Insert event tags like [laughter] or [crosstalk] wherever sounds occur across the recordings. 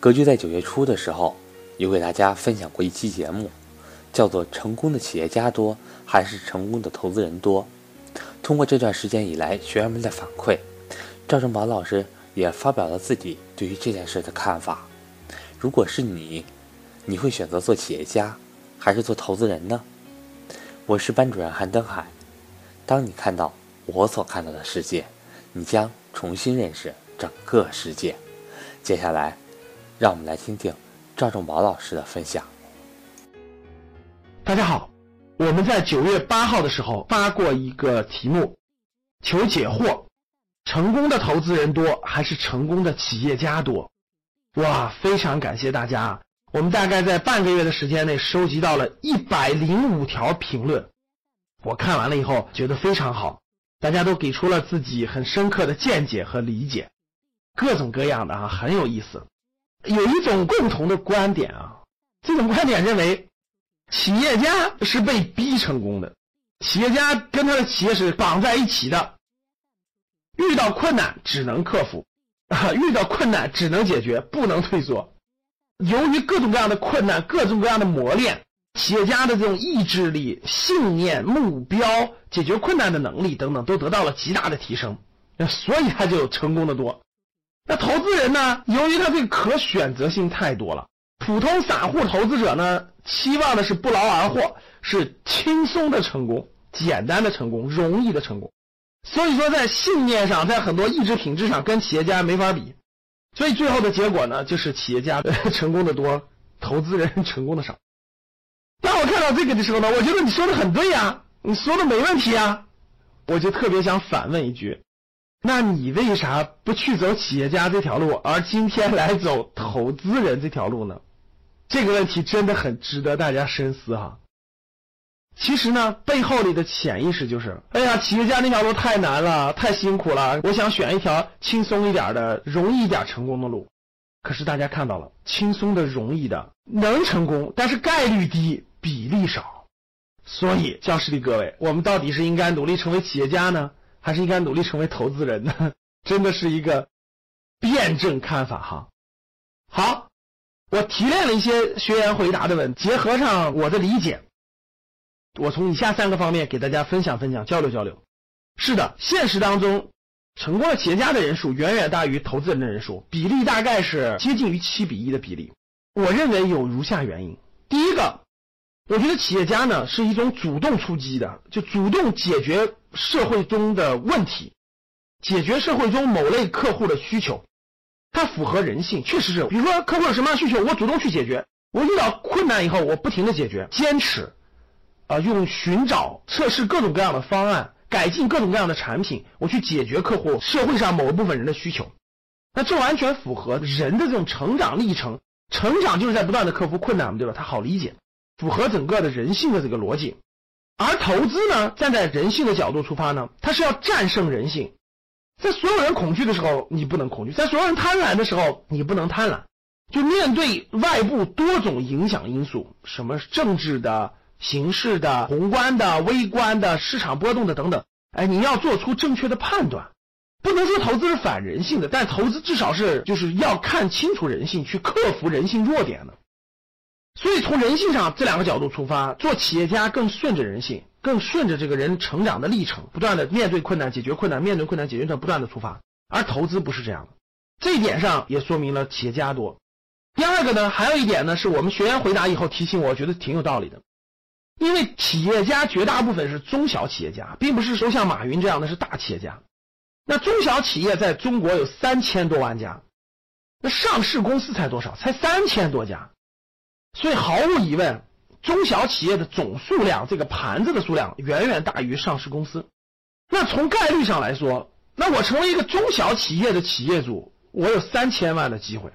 格局在九月初的时候，有给大家分享过一期节目，叫做“成功的企业家多还是成功的投资人多”。通过这段时间以来学员们的反馈，赵正宝老师也发表了自己对于这件事的看法。如果是你，你会选择做企业家还是做投资人呢？我是班主任韩登海。当你看到我所看到的世界，你将重新认识整个世界。接下来。让我们来听听赵正宝老师的分享。大家好，我们在九月八号的时候发过一个题目，求解惑：成功的投资人多还是成功的企业家多？哇，非常感谢大家！我们大概在半个月的时间内收集到了一百零五条评论，我看完了以后觉得非常好，大家都给出了自己很深刻的见解和理解，各种各样的啊，很有意思。有一种共同的观点啊，这种观点认为，企业家是被逼成功的，企业家跟他的企业是绑在一起的，遇到困难只能克服，啊，遇到困难只能解决，不能退缩。由于各种各样的困难、各种各样的磨练，企业家的这种意志力、信念、目标、解决困难的能力等等，都得到了极大的提升，所以他就成功的多。那投资人呢？由于他这个可选择性太多了，普通散户投资者呢，期望的是不劳而获，是轻松的成功、简单的成功、容易的成功。所以说，在信念上，在很多意志品质上，跟企业家没法比。所以最后的结果呢，就是企业家 [laughs] 成功的多，投资人 [laughs] 成功的少。当我看到这个的时候呢，我觉得你说的很对呀，你说的没问题呀，我就特别想反问一句。那你为啥不去走企业家这条路，而今天来走投资人这条路呢？这个问题真的很值得大家深思哈。其实呢，背后里的潜意识就是：哎呀，企业家那条路太难了，太辛苦了，我想选一条轻松一点的、容易一点成功的路。可是大家看到了，轻松的、容易的能成功，但是概率低，比例少。所以，教室里各位，我们到底是应该努力成为企业家呢？还是应该努力成为投资人呢？[laughs] 真的是一个辩证看法哈。好，我提炼了一些学员回答的问，结合上我的理解，我从以下三个方面给大家分享分享，交流交流。是的，现实当中，成功的企业家的人数远远大于投资人的人数，比例大概是接近于七比一的比例。我认为有如下原因：第一个。我觉得企业家呢是一种主动出击的，就主动解决社会中的问题，解决社会中某类客户的需求，它符合人性，确实是。比如说客户有什么样需求，我主动去解决。我遇到困难以后，我不停的解决，坚持，啊，用寻找、测试各种各样的方案，改进各种各样的产品，我去解决客户社会上某一部分人的需求。那这完全符合人的这种成长历程，成长就是在不断的克服困难嘛，对吧？它好理解。符合整个的人性的这个逻辑，而投资呢，站在人性的角度出发呢，它是要战胜人性。在所有人恐惧的时候，你不能恐惧；在所有人贪婪的时候，你不能贪婪。就面对外部多种影响因素，什么政治的、形势的、宏观的、微观的、市场波动的等等，哎，你要做出正确的判断。不能说投资是反人性的，但投资至少是就是要看清楚人性，去克服人性弱点的。所以从人性上这两个角度出发，做企业家更顺着人性，更顺着这个人成长的历程，不断的面对困难解决困难，面对困难解决困难，不断的出发。而投资不是这样的，这一点上也说明了企业家多。第二个呢，还有一点呢，是我们学员回答以后提醒我，觉得挺有道理的。因为企业家绝大部分是中小企业家，并不是说像马云这样的是大企业家。那中小企业在中国有三千多万家，那上市公司才多少？才三千多家。所以毫无疑问，中小企业的总数量，这个盘子的数量远远大于上市公司。那从概率上来说，那我成为一个中小企业的企业主，我有三千万的机会，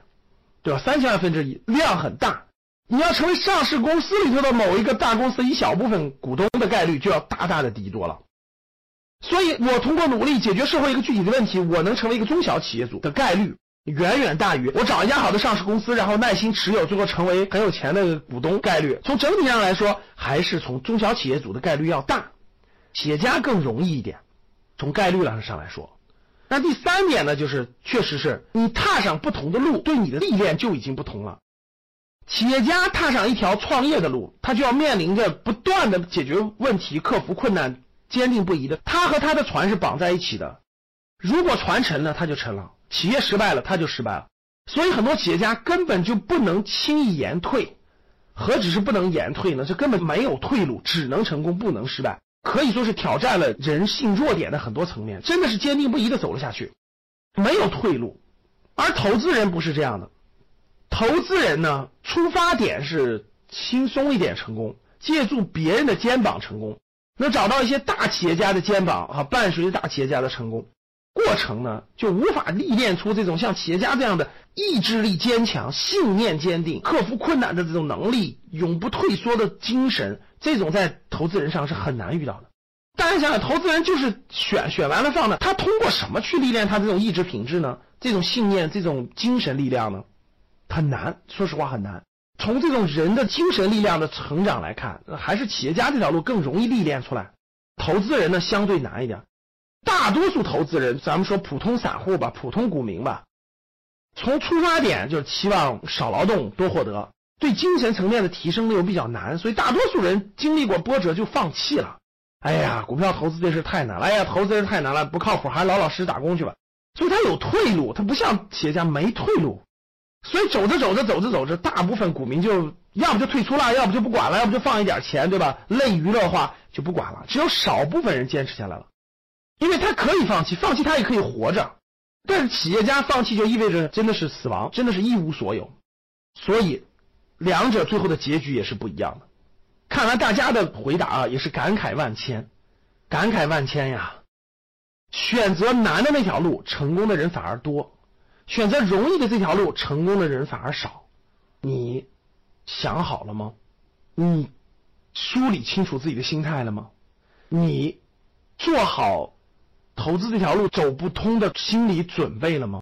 对吧？三千万分之一，量很大。你要成为上市公司里头的某一个大公司一小部分股东的概率，就要大大的低多了。所以我通过努力解决社会一个具体的问题，我能成为一个中小企业主的概率。远远大于我找一家好的上市公司，然后耐心持有，最后成为很有钱的股东概率。从整体上来说，还是从中小企业组的概率要大，企业家更容易一点。从概率上上来说，那第三点呢，就是确实是你踏上不同的路，对你的历练就已经不同了。企业家踏上一条创业的路，他就要面临着不断的解决问题、克服困难、坚定不移的。他和他的船是绑在一起的，如果船沉了，他就沉了；企业失败了，他就失败了。所以很多企业家根本就不能轻易言退，何止是不能言退呢？这根本没有退路，只能成功，不能失败。可以说是挑战了人性弱点的很多层面，真的是坚定不移的走了下去，没有退路。而投资人不是这样的。投资人呢，出发点是轻松一点成功，借助别人的肩膀成功，能找到一些大企业家的肩膀啊，伴随着大企业家的成功过程呢，就无法历练出这种像企业家这样的意志力坚强、信念坚定、克服困难的这种能力、永不退缩的精神，这种在投资人上是很难遇到的。大家想想，投资人就是选选完了放的，他通过什么去历练他这种意志品质呢？这种信念、这种精神力量呢？很难，说实话很难。从这种人的精神力量的成长来看，还是企业家这条路更容易历练出来。投资人呢，相对难一点。大多数投资人，咱们说普通散户吧，普通股民吧，从出发点就是期望少劳动多获得，对精神层面的提升又比较难，所以大多数人经历过波折就放弃了。哎呀，股票投资这事太难了，哎呀，投资人太难了，不靠谱，还老老实实打工去吧。所以他有退路，他不像企业家没退路。所以走着走着走着走着，大部分股民就要不就退出了，要不就不管了，要不就放一点钱，对吧？累娱乐化就不管了。只有少部分人坚持下来了，因为他可以放弃，放弃他也可以活着。但是企业家放弃就意味着真的是死亡，真的是一无所有。所以，两者最后的结局也是不一样的。看完大家的回答啊，也是感慨万千，感慨万千呀！选择难的那条路，成功的人反而多。选择容易的这条路，成功的人反而少。你想好了吗？你梳理清楚自己的心态了吗？你做好投资这条路走不通的心理准备了吗？